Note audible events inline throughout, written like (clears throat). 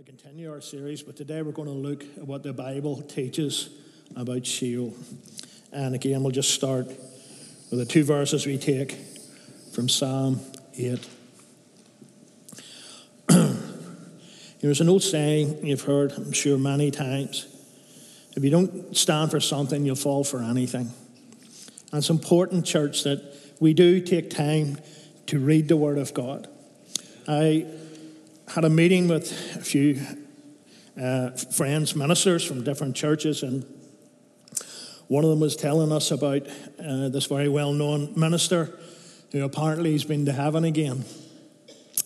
to continue our series, but today we're going to look at what the Bible teaches about Sheol. And again, we'll just start with the two verses we take from Psalm 8. (clears throat) There's an old saying you've heard, I'm sure, many times. If you don't stand for something, you'll fall for anything. And it's important, church, that we do take time to read the Word of God. I had a meeting with a few uh, friends, ministers from different churches, and one of them was telling us about uh, this very well known minister who apparently has been to heaven again.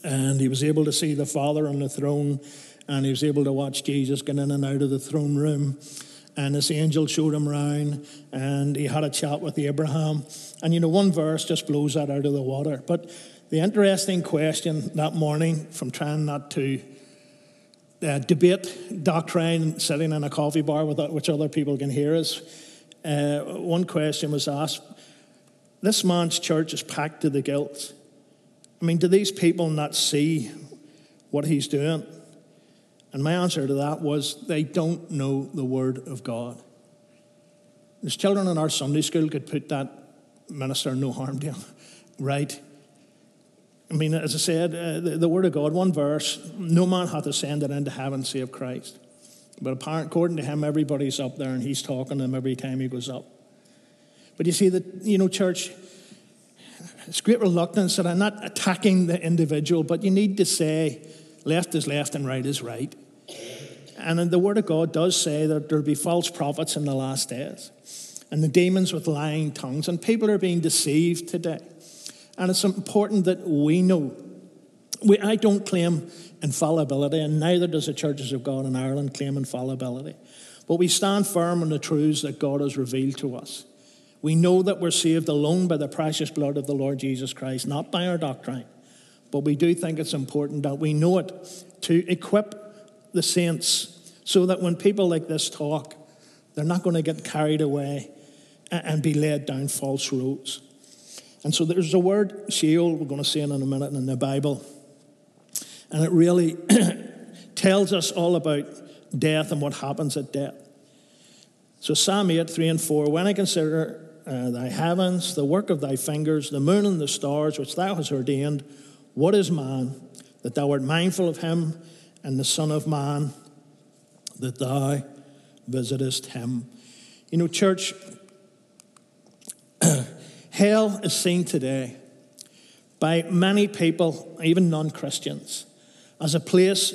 And he was able to see the Father on the throne, and he was able to watch Jesus get in and out of the throne room. And this angel showed him around, and he had a chat with Abraham. And you know, one verse just blows that out of the water. But the interesting question that morning, from trying not to uh, debate doctrine sitting in a coffee bar with which other people can hear us, uh, one question was asked This man's church is packed to the gills. I mean, do these people not see what he's doing? And my answer to that was they don't know the Word of God. There's children in our Sunday school could put that minister no harm to (laughs) right? I mean, as I said, uh, the, the, Word of God, one verse, no man hath ascended into heaven save Christ. But apparently, according to him, everybody's up there and he's talking to them every time he goes up. But you see that, you know, church, it's great reluctance that I'm not attacking the individual, but you need to say left is left and right is right. And the Word of God does say that there'll be false prophets in the last days and the demons with lying tongues, and people are being deceived today. And it's important that we know. We, I don't claim infallibility, and neither does the churches of God in Ireland claim infallibility. But we stand firm on the truths that God has revealed to us. We know that we're saved alone by the precious blood of the Lord Jesus Christ, not by our doctrine. But we do think it's important that we know it to equip the saints so that when people like this talk, they're not going to get carried away and be led down false roads. And so there's a word, Sheol, we're going to see in a minute in the Bible. And it really (clears throat) tells us all about death and what happens at death. So Psalm 8, 3 and 4, when I consider uh, thy heavens, the work of thy fingers, the moon and the stars which thou hast ordained, what is man that thou art mindful of him, and the Son of Man that thou visitest him? You know, church, (clears throat) Hell is seen today by many people, even non Christians, as a place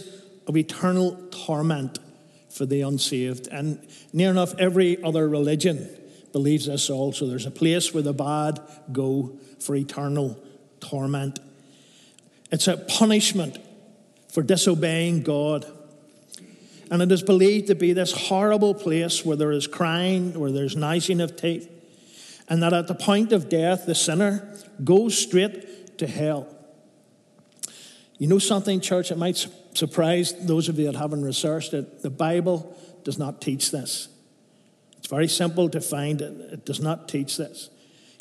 of eternal torment for the unsaved. And near enough every other religion believes this also. There's a place where the bad go for eternal torment. It's a punishment for disobeying God. And it is believed to be this horrible place where there is crying, where there's gnashing of teeth, and that at the point of death, the sinner goes straight to hell. You know something, church? It might surprise those of you that haven't researched it. The Bible does not teach this. It's very simple to find it. It does not teach this.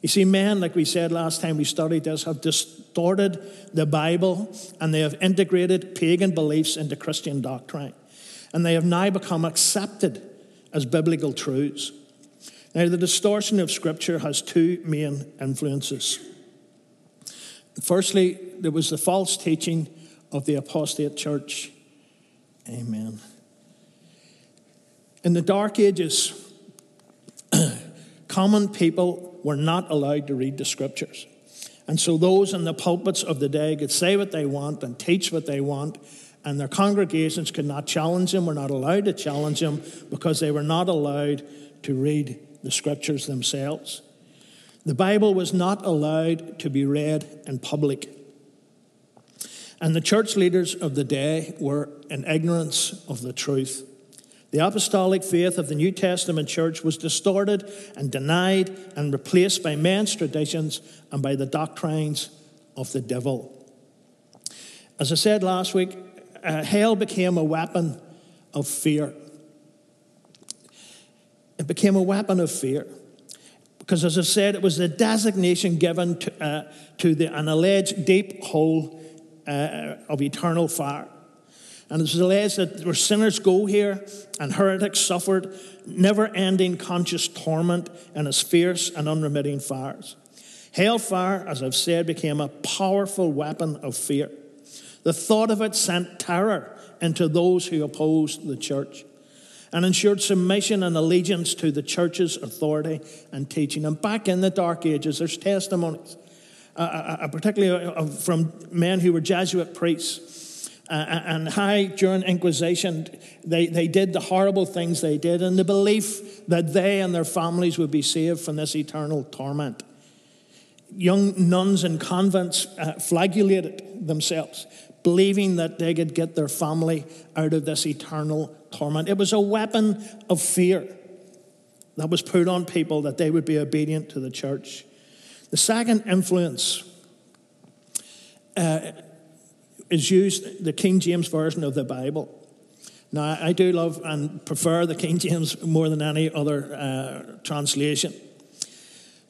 You see, men, like we said last time we studied this, have distorted the Bible and they have integrated pagan beliefs into Christian doctrine. And they have now become accepted as biblical truths. Now, the distortion of Scripture has two main influences. Firstly, there was the false teaching of the apostate church. Amen. In the Dark Ages, (clears throat) common people were not allowed to read the Scriptures. And so those in the pulpits of the day could say what they want and teach what they want, and their congregations could not challenge them, were not allowed to challenge them because they were not allowed to read the scriptures themselves. The Bible was not allowed to be read in public. And the church leaders of the day were in ignorance of the truth. The apostolic faith of the New Testament church was distorted and denied and replaced by men's traditions and by the doctrines of the devil. As I said last week, uh, hell became a weapon of fear. It became a weapon of fear. Because, as I said, it was the designation given to, uh, to the, an alleged deep hole uh, of eternal fire. And it was alleged that where sinners go here and heretics suffered never ending conscious torment in its fierce and unremitting fires. Hellfire, as I've said, became a powerful weapon of fear. The thought of it sent terror into those who opposed the church and ensured submission and allegiance to the church's authority and teaching. And back in the Dark Ages, there's testimonies, uh, uh, uh particularly uh, from men who were Jesuit priests. Uh, uh, and high during Inquisition, they, they did the horrible things they did in the belief that they and their families would be saved from this eternal torment. Young nuns in convents flagellated themselves believing that they could get their family out of this eternal torment. It was a weapon of fear that was put on people that they would be obedient to the church. The second influence uh, is used the King James Version of the Bible. Now, I do love and prefer the King James more than any other uh, translation.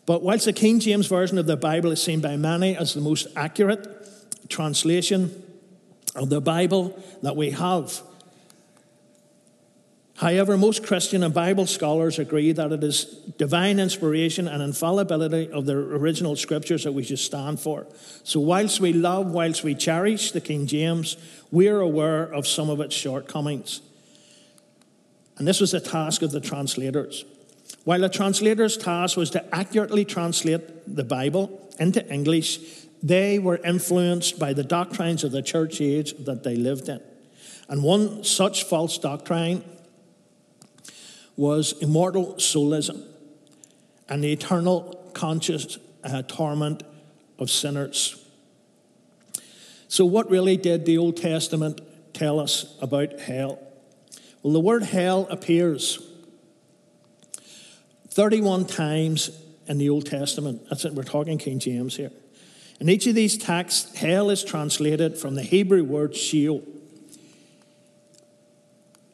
But whilst the King James Version of the Bible is seen by many as the most accurate translation of the Bible that we have, However, most Christian and Bible scholars agree that it is divine inspiration and infallibility of the original scriptures that we should stand for. So, whilst we love, whilst we cherish the King James, we are aware of some of its shortcomings. And this was the task of the translators. While the translators' task was to accurately translate the Bible into English, they were influenced by the doctrines of the church age that they lived in. And one such false doctrine was immortal soulism and the eternal conscious uh, torment of sinners. So, what really did the Old Testament tell us about hell? Well, the word hell appears 31 times in the Old Testament. That's it, we're talking King James here. In each of these texts, hell is translated from the Hebrew word Sheol.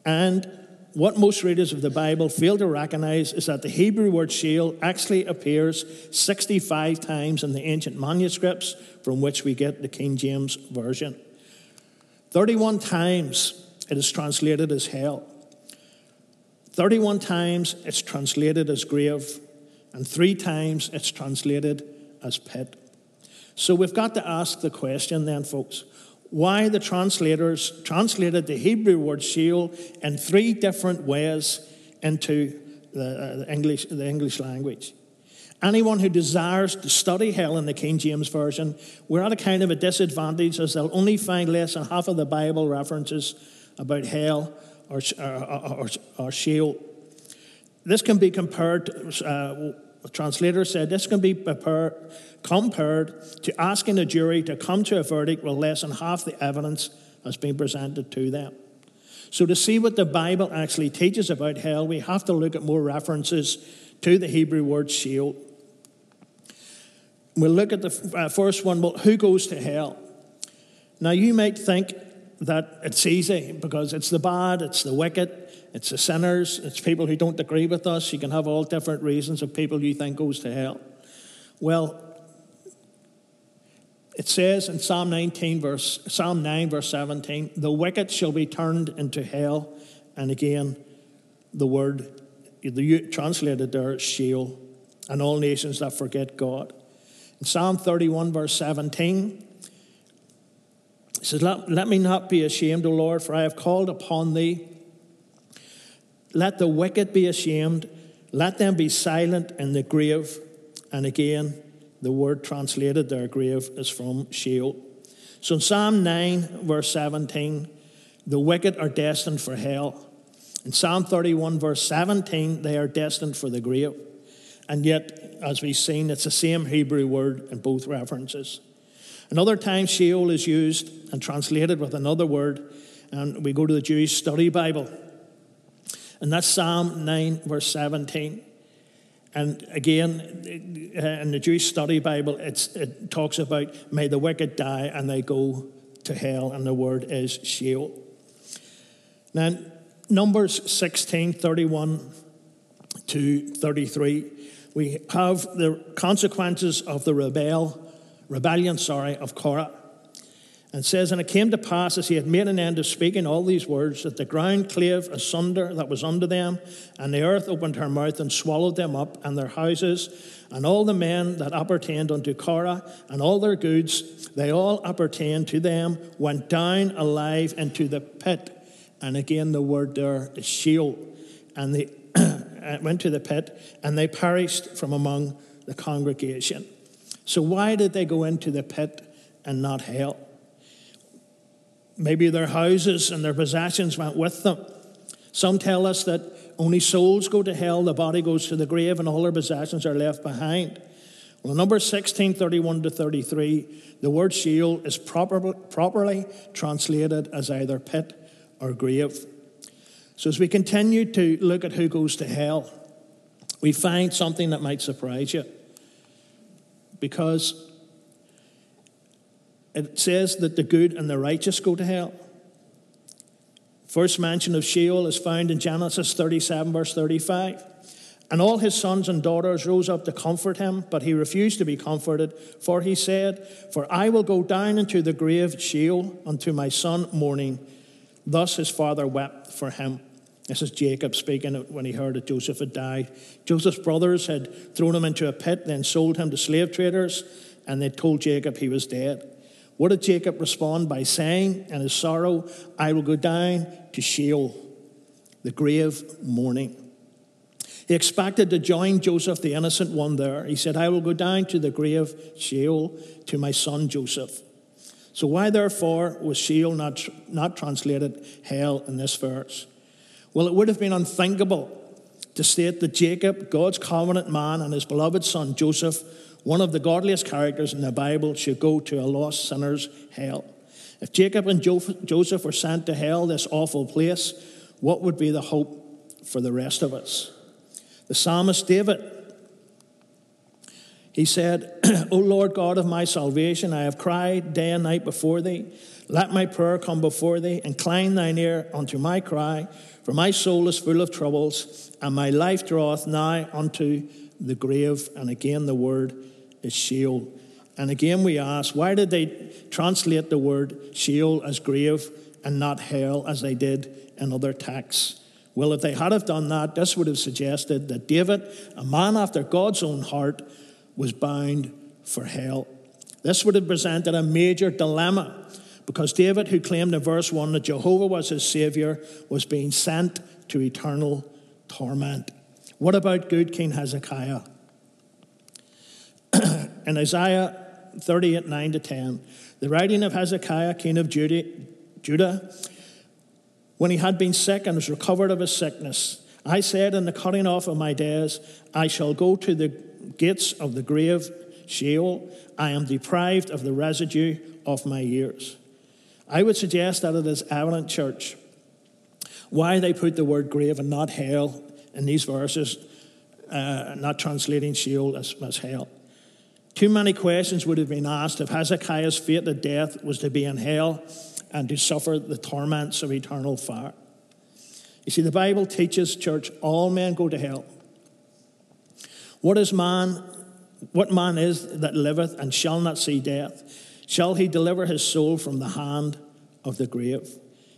And what most readers of the Bible fail to recognize is that the Hebrew word Sheol actually appears 65 times in the ancient manuscripts from which we get the King James Version. 31 times it is translated as hell. 31 times it's translated as grave, and three times it's translated as pit. So we've got to ask the question then, folks why the translators translated the Hebrew word Sheol in three different ways into the, uh, English, the English language. Anyone who desires to study hell in the King James Version, we're at a kind of a disadvantage as they'll only find less than half of the Bible references about hell or, or, or, or Sheol. This can be compared to, uh, the translator said this can be compared to asking a jury to come to a verdict with less than half the evidence has been presented to them. So, to see what the Bible actually teaches about hell, we have to look at more references to the Hebrew word Sheol. We'll look at the uh, first one well, who goes to hell? Now, you might think that it's easy because it's the bad, it's the wicked, it's the sinners, it's people who don't agree with us. You can have all different reasons of people you think goes to hell. Well, it says in Psalm 19, verse Psalm 9, verse 17, the wicked shall be turned into hell. And again, the word the translated there, Sheol, and all nations that forget God. In Psalm 31, verse 17, it says, let, let me not be ashamed, O Lord, for I have called upon thee. Let the wicked be ashamed. Let them be silent in the grave. And again, the word translated there grave, is from Sheol. So in Psalm 9, verse 17, the wicked are destined for hell. In Psalm 31, verse 17, they are destined for the grave. And yet, as we've seen, it's the same Hebrew word in both references. Another time, Sheol is used and translated with another word, and we go to the Jewish Study Bible. And that's Psalm 9, verse 17. And again, in the Jewish Study Bible, it talks about, may the wicked die and they go to hell, and the word is Sheol. Now, Numbers 16, 31 to 33, we have the consequences of the rebel, rebellion, sorry, of Korah. And says, And it came to pass as he had made an end of speaking all these words, that the ground clave asunder that was under them, and the earth opened her mouth and swallowed them up, and their houses, and all the men that appertained unto Korah, and all their goods, they all appertained to them, went down alive into the pit. And again, the word there is Sheol. And they (clears throat) uh, went to the pit, and they perished from among the congregation. So, why did they go into the pit and not hell? Maybe their houses and their possessions went with them. Some tell us that only souls go to hell, the body goes to the grave, and all their possessions are left behind. Well, in Numbers 16 31 to 33, the word Sheol is proper, properly translated as either pit or grave. So, as we continue to look at who goes to hell, we find something that might surprise you. Because it says that the good and the righteous go to hell. First mention of Sheol is found in Genesis 37, verse 35. And all his sons and daughters rose up to comfort him, but he refused to be comforted, for he said, For I will go down into the grave Sheol unto my son mourning. Thus his father wept for him. This is Jacob speaking when he heard that Joseph had died. Joseph's brothers had thrown him into a pit, then sold him to slave traders, and they told Jacob he was dead. What did Jacob respond by saying in his sorrow, I will go down to Sheol, the grave mourning? He expected to join Joseph, the innocent one, there. He said, I will go down to the grave Sheol to my son Joseph. So, why therefore was Sheol not, not translated hell in this verse? Well, it would have been unthinkable to state that Jacob, God's covenant man, and his beloved son Joseph one of the godliest characters in the Bible should go to a lost sinner's hell. If Jacob and Joseph were sent to hell, this awful place, what would be the hope for the rest of us? The psalmist David, he said, (clears throat) O Lord God of my salvation, I have cried day and night before thee. Let my prayer come before thee. Incline thine ear unto my cry, for my soul is full of troubles, and my life draweth nigh unto the grave. And again, the word is Sheol. And again, we ask, why did they translate the word Sheol as grave and not hell as they did in other texts? Well, if they had have done that, this would have suggested that David, a man after God's own heart, was bound for hell. This would have presented a major dilemma because David, who claimed in verse 1 that Jehovah was his Savior, was being sent to eternal torment. What about good King Hezekiah? In Isaiah 38 9 to 10, the writing of Hezekiah, king of Judah, when he had been sick and was recovered of his sickness, I said, In the cutting off of my days, I shall go to the gates of the grave, Sheol. I am deprived of the residue of my years. I would suggest that it is evident, church, why they put the word grave and not hell in these verses, uh, not translating Sheol as, as hell. Too many questions would have been asked if Hezekiah's fate at death was to be in hell and to suffer the torments of eternal fire. You see, the Bible teaches, church, all men go to hell. What is man? What man is that liveth and shall not see death? Shall he deliver his soul from the hand of the grave?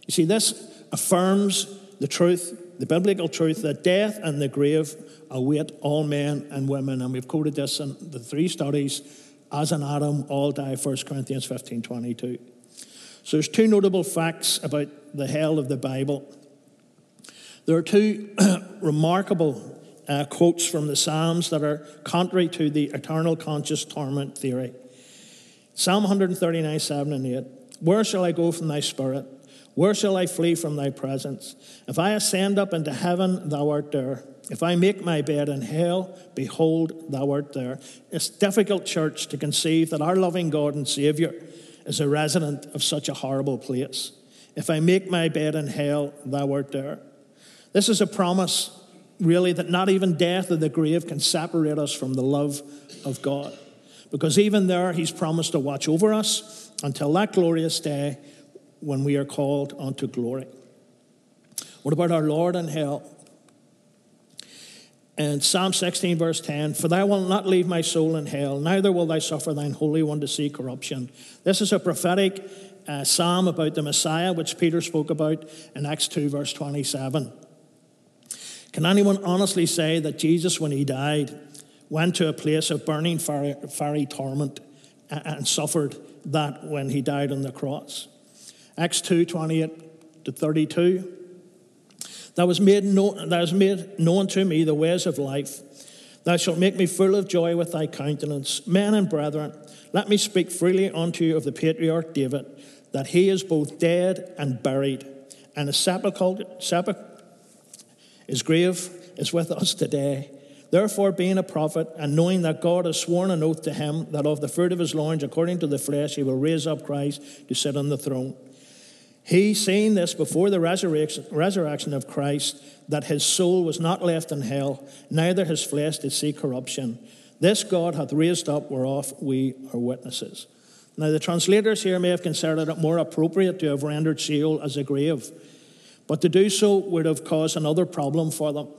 You see, this affirms the truth, the biblical truth, that death and the grave await all men and women. And we've quoted this in the three studies as in Adam, all die, 1 Corinthians 15 22. So there's two notable facts about the hell of the Bible. There are two (clears throat) remarkable uh, quotes from the Psalms that are contrary to the eternal conscious torment theory. Psalm 139, 7 and 8. Where shall I go from thy spirit? Where shall I flee from thy presence? If I ascend up into heaven, thou art there. If I make my bed in hell, behold, thou art there. It's difficult, church, to conceive that our loving God and Savior is a resident of such a horrible place. If I make my bed in hell, thou art there. This is a promise, really, that not even death or the grave can separate us from the love of God. Because even there, He's promised to watch over us until that glorious day when we are called unto glory. What about our Lord in hell? And Psalm 16, verse 10 For thou wilt not leave my soul in hell, neither will thou suffer thine Holy One to see corruption. This is a prophetic uh, psalm about the Messiah, which Peter spoke about in Acts 2, verse 27. Can anyone honestly say that Jesus, when he died, went to a place of burning fiery, fiery torment and suffered that when he died on the cross? Acts 2 28 to 32. That was made known, that was made known to me the ways of life. Thou shalt make me full of joy with thy countenance. Men and brethren, let me speak freely unto you of the patriarch David, that he is both dead and buried, and his sepulchre, sepulchre his grave is with us today. Therefore, being a prophet, and knowing that God has sworn an oath to him that of the fruit of his loins, according to the flesh, he will raise up Christ to sit on the throne. He, seeing this before the resurrection, resurrection of Christ, that his soul was not left in hell, neither his flesh did see corruption. This God hath raised up, whereof we are witnesses. Now, the translators here may have considered it more appropriate to have rendered Sheol as a grave. But to do so would have caused another problem for them.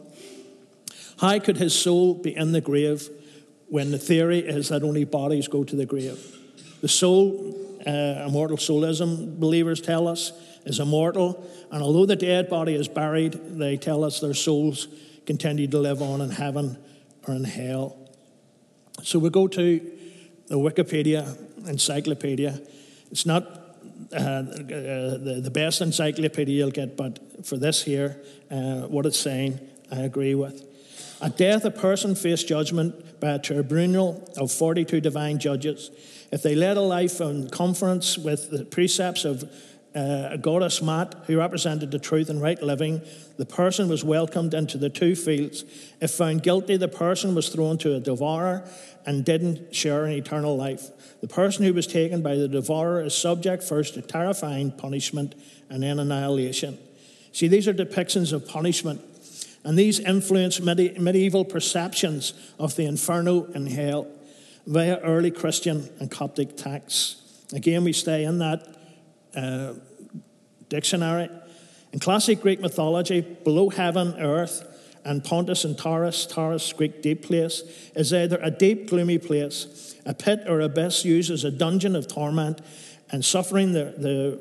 How could his soul be in the grave when the theory is that only bodies go to the grave? The soul, uh, immortal soulism, believers tell us, is immortal. And although the dead body is buried, they tell us their souls continue to live on in heaven or in hell. So we go to the Wikipedia encyclopedia. It's not uh, the, the best encyclopedia you'll get, but for this here, uh, what it's saying, I agree with. At death, a person faced judgment by a tribunal of 42 divine judges. If they led a life in conference with the precepts of uh, a goddess Maat, who represented the truth and right living, the person was welcomed into the two fields. If found guilty, the person was thrown to a devourer and didn't share in eternal life. The person who was taken by the devourer is subject first to terrifying punishment and then annihilation. See, these are depictions of punishment, and these influence medieval perceptions of the inferno and hell via early Christian and Coptic texts. Again, we stay in that uh, dictionary. In classic Greek mythology, below heaven, earth, and Pontus and Taurus, Taurus, Greek deep place, is either a deep, gloomy place, a pit or abyss used as a dungeon of torment and suffering the, the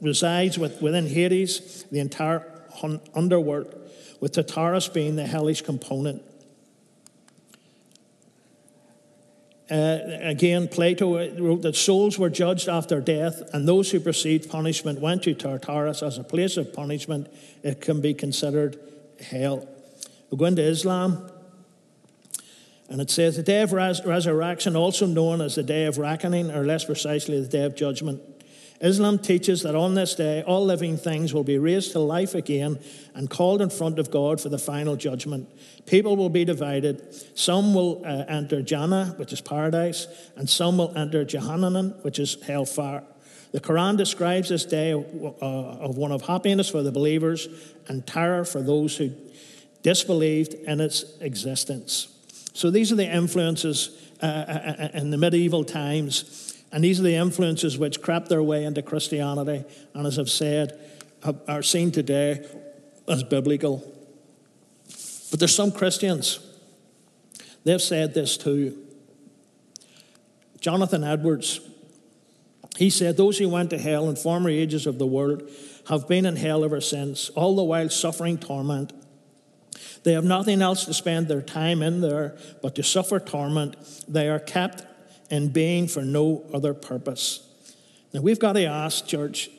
resides with, within Hades, the entire underworld, with Tartarus being the hellish component. Uh, again, Plato wrote that souls were judged after death, and those who received punishment went to Tartarus as a place of punishment. It can be considered hell. We go into Islam, and it says the day of res- resurrection, also known as the day of reckoning, or less precisely, the day of judgment. Islam teaches that on this day, all living things will be raised to life again and called in front of God for the final judgment. People will be divided. Some will uh, enter Jannah, which is paradise, and some will enter Jahannam, which is hellfire. The Quran describes this day of, uh, of one of happiness for the believers and terror for those who disbelieved in its existence. So these are the influences uh, uh, uh, in the medieval times, and these are the influences which crept their way into Christianity, and as I've said, uh, are seen today as biblical. But there's some Christians, they've said this too. Jonathan Edwards, he said, Those who went to hell in former ages of the world have been in hell ever since, all the while suffering torment they have nothing else to spend their time in there but to suffer torment. They are kept in being for no other purpose. Now we've got to ask, church,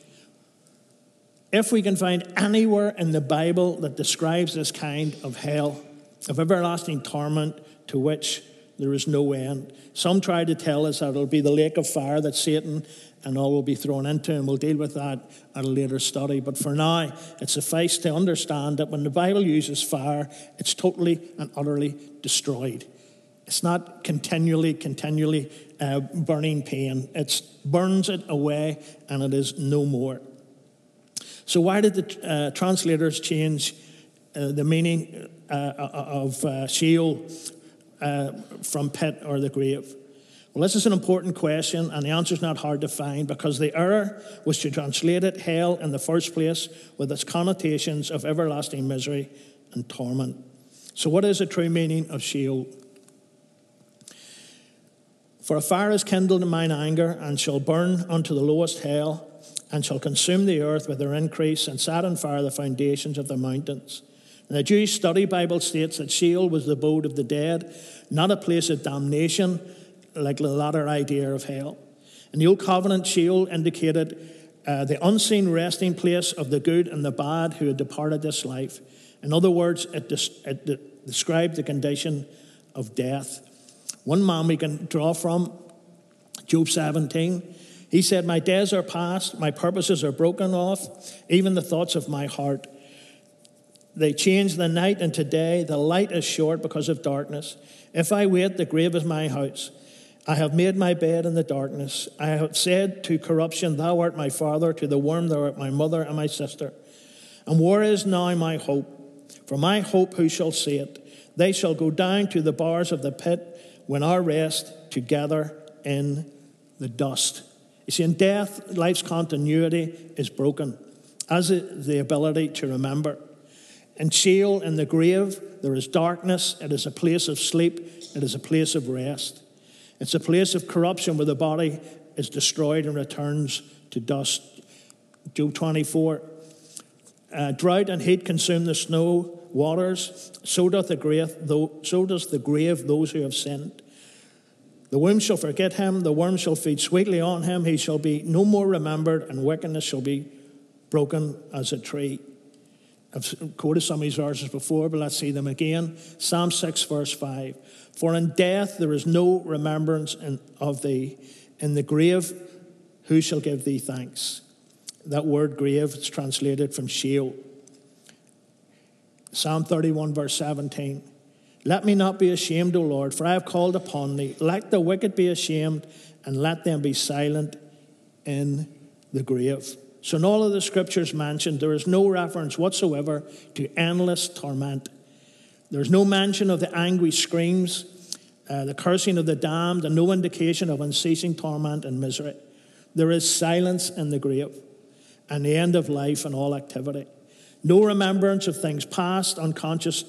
if we can find anywhere in the Bible that describes this kind of hell, of everlasting torment to which there is no end. Some try to tell us that it'll be the lake of fire that Satan and all will be thrown into, and we'll deal with that at a later study. But for now, it suffices to understand that when the Bible uses fire, it's totally and utterly destroyed. It's not continually, continually uh, burning pain. It burns it away, and it is no more. So, why did the uh, translators change uh, the meaning uh, of uh, Sheol uh, from pit or the grave? Well, this is an important question, and the answer is not hard to find because the error was to translate it hell in the first place with its connotations of everlasting misery and torment. So, what is the true meaning of Sheol? For a fire is kindled in mine anger and shall burn unto the lowest hell. and shall consume the earth with their increase and set on fire the foundations of the mountains. And the Jewish Study Bible states that Sheol was the abode of the dead, not a place of damnation like the latter idea of hell. In the Old Covenant, Sheol indicated uh, the unseen resting place of the good and the bad who had departed this life. In other words, it, des- it de- described the condition of death. One man we can draw from, Job 17, he said, My days are past, my purposes are broken off, even the thoughts of my heart. They change the night into day, the light is short because of darkness. If I wait, the grave is my house. I have made my bed in the darkness. I have said to corruption, Thou art my father, to the worm, Thou art my mother and my sister. And where is now my hope? For my hope, who shall see it? They shall go down to the bars of the pit when our rest together in the dust. You see, in death, life's continuity is broken, as is the ability to remember. In Sheol, in the grave, there is darkness. It is a place of sleep, it is a place of rest. It's a place of corruption where the body is destroyed and returns to dust. Job 24. Uh, drought and heat consume the snow waters, so doth the grave, so does the grave those who have sinned. The womb shall forget him, the worm shall feed sweetly on him, he shall be no more remembered, and wickedness shall be broken as a tree. I've quoted some of these verses before, but let's see them again. Psalm 6, verse 5. For in death there is no remembrance in, of thee. In the grave, who shall give thee thanks? That word grave is translated from Sheol. Psalm 31, verse 17. Let me not be ashamed, O Lord, for I have called upon thee. Let the wicked be ashamed, and let them be silent in the grave. So, in all of the scriptures mentioned, there is no reference whatsoever to endless torment. There's no mention of the angry screams, uh, the cursing of the damned, and no indication of unceasing torment and misery. There is silence in the grave and the end of life and all activity. No remembrance of things past, unconscious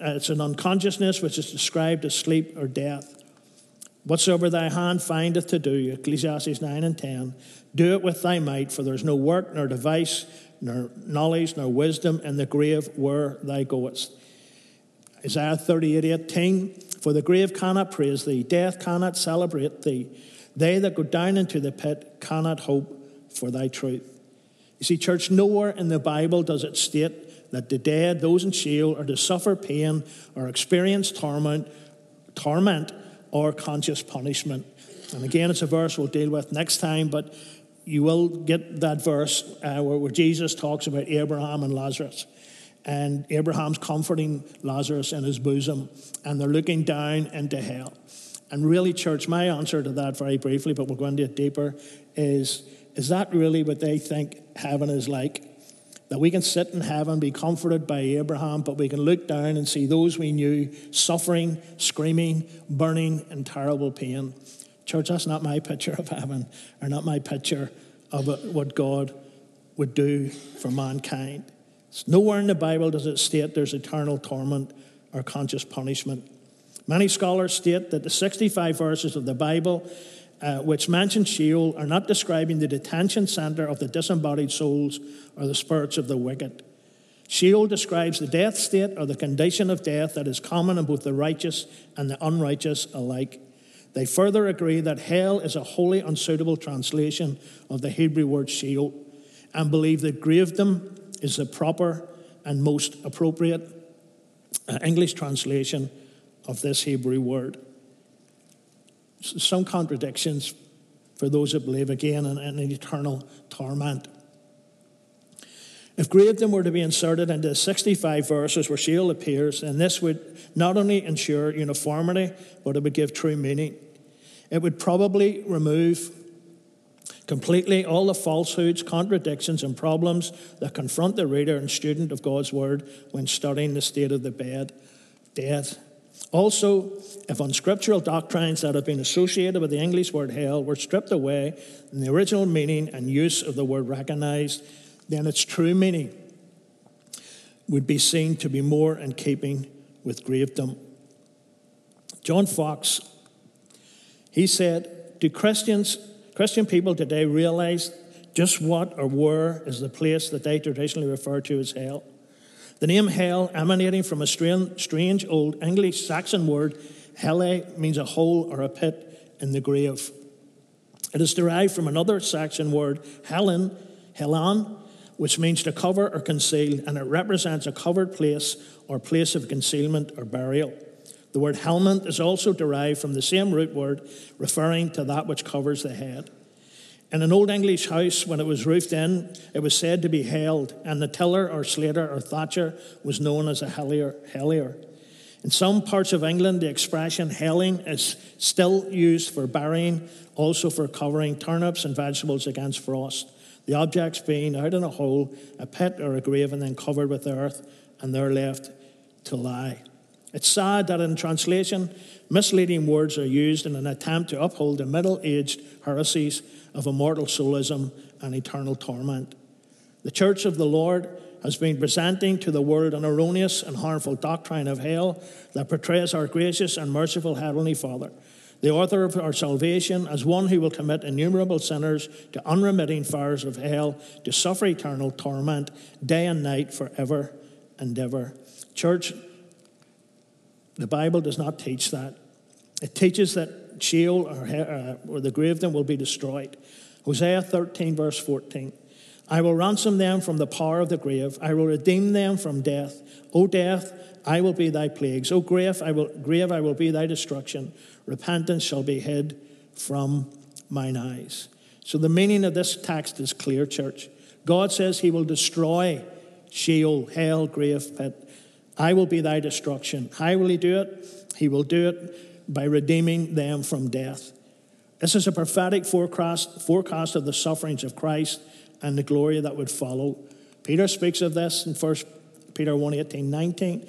Uh, it's an unconsciousness which is described as sleep or death. Whatsoever thy hand findeth to do, Ecclesiastes 9 and 10, do it with thy might, for there is no work, nor device, nor knowledge, nor wisdom in the grave where thou goest. Isaiah 38 18, for the grave cannot praise thee, death cannot celebrate thee. They that go down into the pit cannot hope for thy truth. You see, church, nowhere in the Bible does it state that the dead, those in Sheol, are to suffer pain or experience torment, torment or conscious punishment. And again, it's a verse we'll deal with next time, but you will get that verse uh, where, where Jesus talks about Abraham and Lazarus. And Abraham's comforting Lazarus in his bosom, and they're looking down into hell. And really, church, my answer to that very briefly, but we'll go into it deeper, is is that really what they think heaven is like? That we can sit in heaven, be comforted by Abraham, but we can look down and see those we knew suffering, screaming, burning in terrible pain. Church, that's not my picture of heaven, or not my picture of what God would do for mankind. It's nowhere in the Bible does it state there's eternal torment or conscious punishment. Many scholars state that the 65 verses of the Bible uh, which mention Sheol are not describing the detention center of the disembodied souls or the spirits of the wicked. Sheol describes the death state or the condition of death that is common in both the righteous and the unrighteous alike. They further agree that hell is a wholly unsuitable translation of the Hebrew word Sheol and believe that gravedom is the proper and most appropriate uh, English translation of this Hebrew word some contradictions for those that believe again in, in eternal torment. If gravedom were to be inserted into the 65 verses where Sheol appears, then this would not only ensure uniformity, but it would give true meaning. It would probably remove completely all the falsehoods, contradictions, and problems that confront the reader and student of God's Word when studying the state of the bed, death, also, if unscriptural doctrines that have been associated with the English word hell were stripped away and the original meaning and use of the word recognized, then its true meaning would be seen to be more in keeping with gravedom. John Fox, he said, Do Christians, Christian people today realize Just what or where is the place that they traditionally refer to as hell? The name hell, emanating from a strange old English Saxon word, helle, means a hole or a pit in the grave. It is derived from another Saxon word, helen, helan, which means to cover or conceal, and it represents a covered place or place of concealment or burial. The word helmet is also derived from the same root word, referring to that which covers the head. In an Old English house, when it was roofed in, it was said to be held, and the tiller or slater or thatcher was known as a hellier. hellier. In some parts of England, the expression helling is still used for burying, also for covering turnips and vegetables against frost. The objects being out in a hole, a pit or a grave, and then covered with earth, and there left to lie. It's sad that in translation, misleading words are used in an attempt to uphold the middle aged heresies of immortal soulism and eternal torment. The Church of the Lord has been presenting to the world an erroneous and harmful doctrine of hell that portrays our gracious and merciful Heavenly Father, the author of our salvation, as one who will commit innumerable sinners to unremitting fires of hell to suffer eternal torment day and night forever and ever. Church, the Bible does not teach that. It teaches that Sheol or, uh, or the grave then will be destroyed. Hosea 13, verse 14. I will ransom them from the power of the grave. I will redeem them from death. O death, I will be thy plagues. O grave, I will, grave, I will be thy destruction. Repentance shall be hid from mine eyes. So the meaning of this text is clear, church. God says he will destroy Sheol, hell, grave, pit. I will be thy destruction. How will he do it? He will do it by redeeming them from death. This is a prophetic forecast, forecast of the sufferings of Christ and the glory that would follow. Peter speaks of this in 1 Peter 1 18, 19.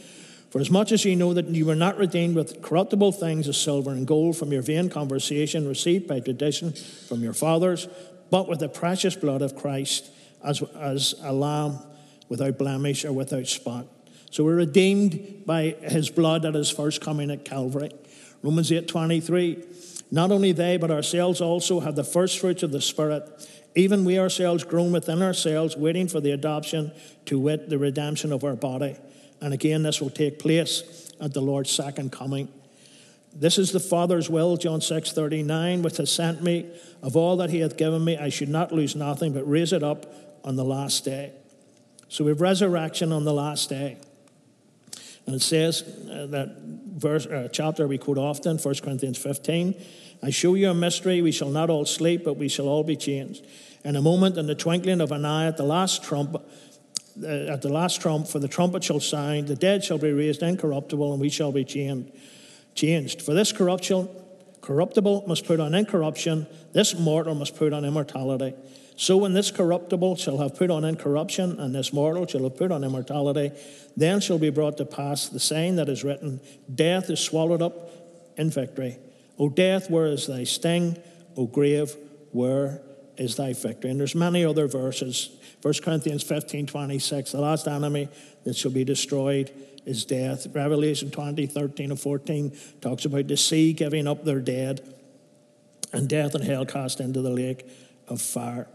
For as much as you know that you were not redeemed with corruptible things as silver and gold from your vain conversation received by tradition from your fathers, but with the precious blood of Christ as, as a lamb without blemish or without spot. So we're redeemed by his blood at his first coming at Calvary. Romans 8 23. Not only they, but ourselves also have the first fruits of the Spirit, even we ourselves groan within ourselves, waiting for the adoption, to wit, the redemption of our body. And again, this will take place at the Lord's second coming. This is the Father's will, John 6 39, which has sent me. Of all that he hath given me, I should not lose nothing, but raise it up on the last day. So we have resurrection on the last day. And it says uh, that verse, uh, chapter we quote often, 1 Corinthians 15. I show you a mystery. We shall not all sleep, but we shall all be changed. In a moment, in the twinkling of an eye, at the last trump, uh, at the last trump, for the trumpet shall sound, the dead shall be raised incorruptible, and we shall be changed. Changed. For this corruption, corruptible must put on incorruption. This mortal must put on immortality. So when this corruptible shall have put on incorruption, and this mortal shall have put on immortality, then shall be brought to pass the saying that is written Death is swallowed up in victory. O death, where is thy sting? O grave, where is thy victory? And there's many other verses. 1 Corinthians 15 26, the last enemy that shall be destroyed is death. Revelation 20, 13 and 14 talks about the sea giving up their dead, and death and hell cast into the lake of fire.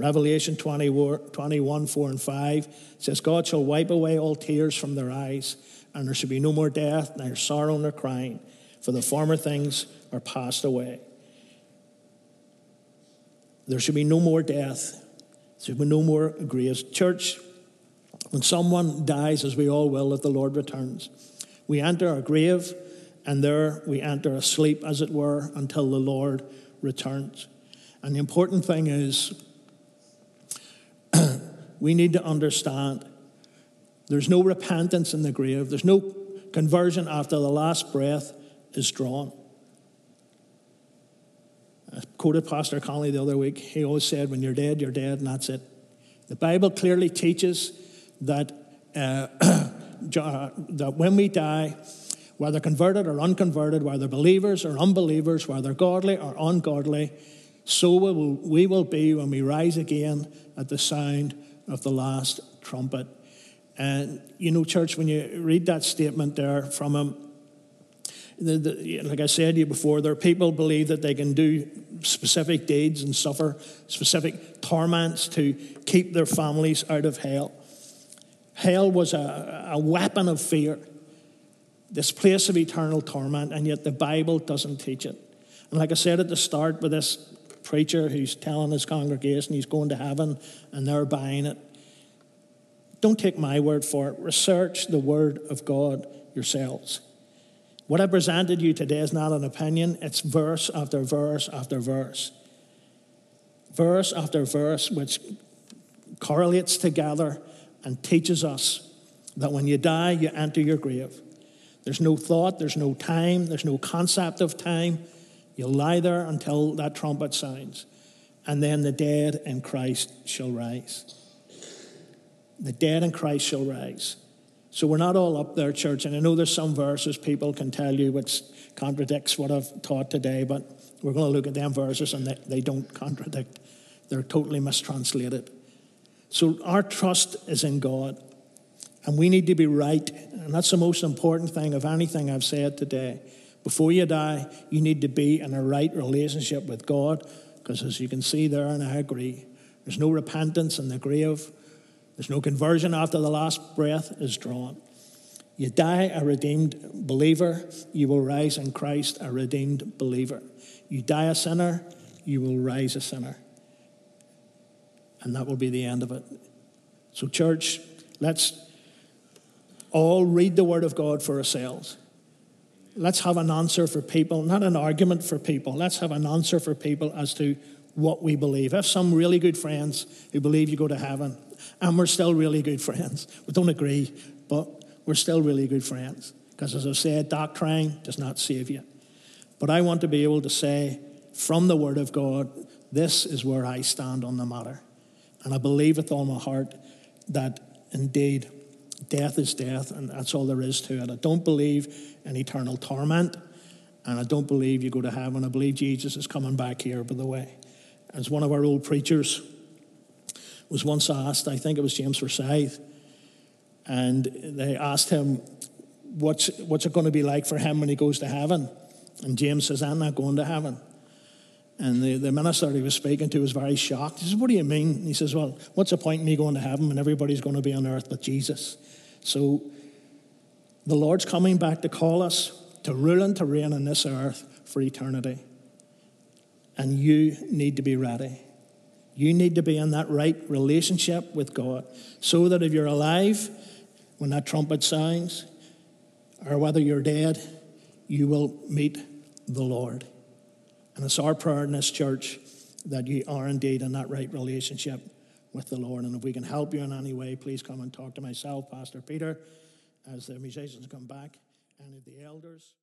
Revelation 20, 21, 4 and 5 says, God shall wipe away all tears from their eyes, and there shall be no more death, neither sorrow nor crying, for the former things are passed away. There shall be no more death. There should be no more graves. Church, when someone dies, as we all will if the Lord returns, we enter our grave, and there we enter a sleep, as it were, until the Lord returns. And the important thing is, we need to understand there's no repentance in the grave, there's no conversion after the last breath is drawn. I quoted Pastor Conley the other week. He always said, When you're dead, you're dead, and that's it. The Bible clearly teaches that, uh, (clears throat) that when we die, whether converted or unconverted, whether believers or unbelievers, whether godly or ungodly, so we will we will be when we rise again at the sound of the last trumpet. And, you know, church, when you read that statement there from him, the, the, like I said to you before, there are people believe that they can do specific deeds and suffer specific torments to keep their families out of hell. Hell was a, a weapon of fear, this place of eternal torment, and yet the Bible doesn't teach it. And like I said at the start, with this preacher who's telling his congregation he's going to heaven and they're buying it, don't take my word for it. Research the Word of God yourselves. What I presented you today is not an opinion, it's verse after verse after verse. Verse after verse, which correlates together and teaches us that when you die, you enter your grave. There's no thought, there's no time, there's no concept of time. You'll lie there until that trumpet sounds, and then the dead in Christ shall rise. The dead in Christ shall rise. So we're not all up there, church, and I know there's some verses people can tell you which contradicts what I've taught today, but we're going to look at them verses and they, they don't contradict. They're totally mistranslated. So our trust is in God, and we need to be right, and that's the most important thing of anything I've said today. Before you die, you need to be in a right relationship with God, because as you can see there, and I agree, there's no repentance in the grave. There's no conversion after the last breath is drawn. You die a redeemed believer, you will rise in Christ a redeemed believer. You die a sinner, you will rise a sinner. And that will be the end of it. So, church, let's all read the Word of God for ourselves. Let's have an answer for people, not an argument for people. Let's have an answer for people as to what we believe. I have some really good friends who believe you go to heaven and we're still really good friends. (laughs) We don't agree, but we're still really good friends. Because as I've said, doctrine does not save you. But I want to be able to say from the Word of God, this is where I stand on the matter. And I believe with all my heart that indeed death is death, and that's all there is to it. I don't believe in eternal torment, and I don't believe you go to heaven. I believe Jesus is coming back here, by the way. As one of our old preachers was once asked, I think it was James Forsyth, and they asked him, what's, what's it going to be like for him when he goes to heaven? And James says, I'm not going to heaven. And the, the minister he was speaking to was very shocked. He says, What do you mean? And he says, Well, what's the point in me going to heaven when everybody's going to be on earth but Jesus? So the Lord's coming back to call us to rule and to reign on this earth for eternity. And you need to be ready. You need to be in that right relationship with God so that if you're alive when that trumpet sounds, or whether you're dead, you will meet the Lord. And it's our prayer in this church that you are indeed in that right relationship with the Lord. And if we can help you in any way, please come and talk to myself, Pastor Peter, as the musicians come back, and the elders.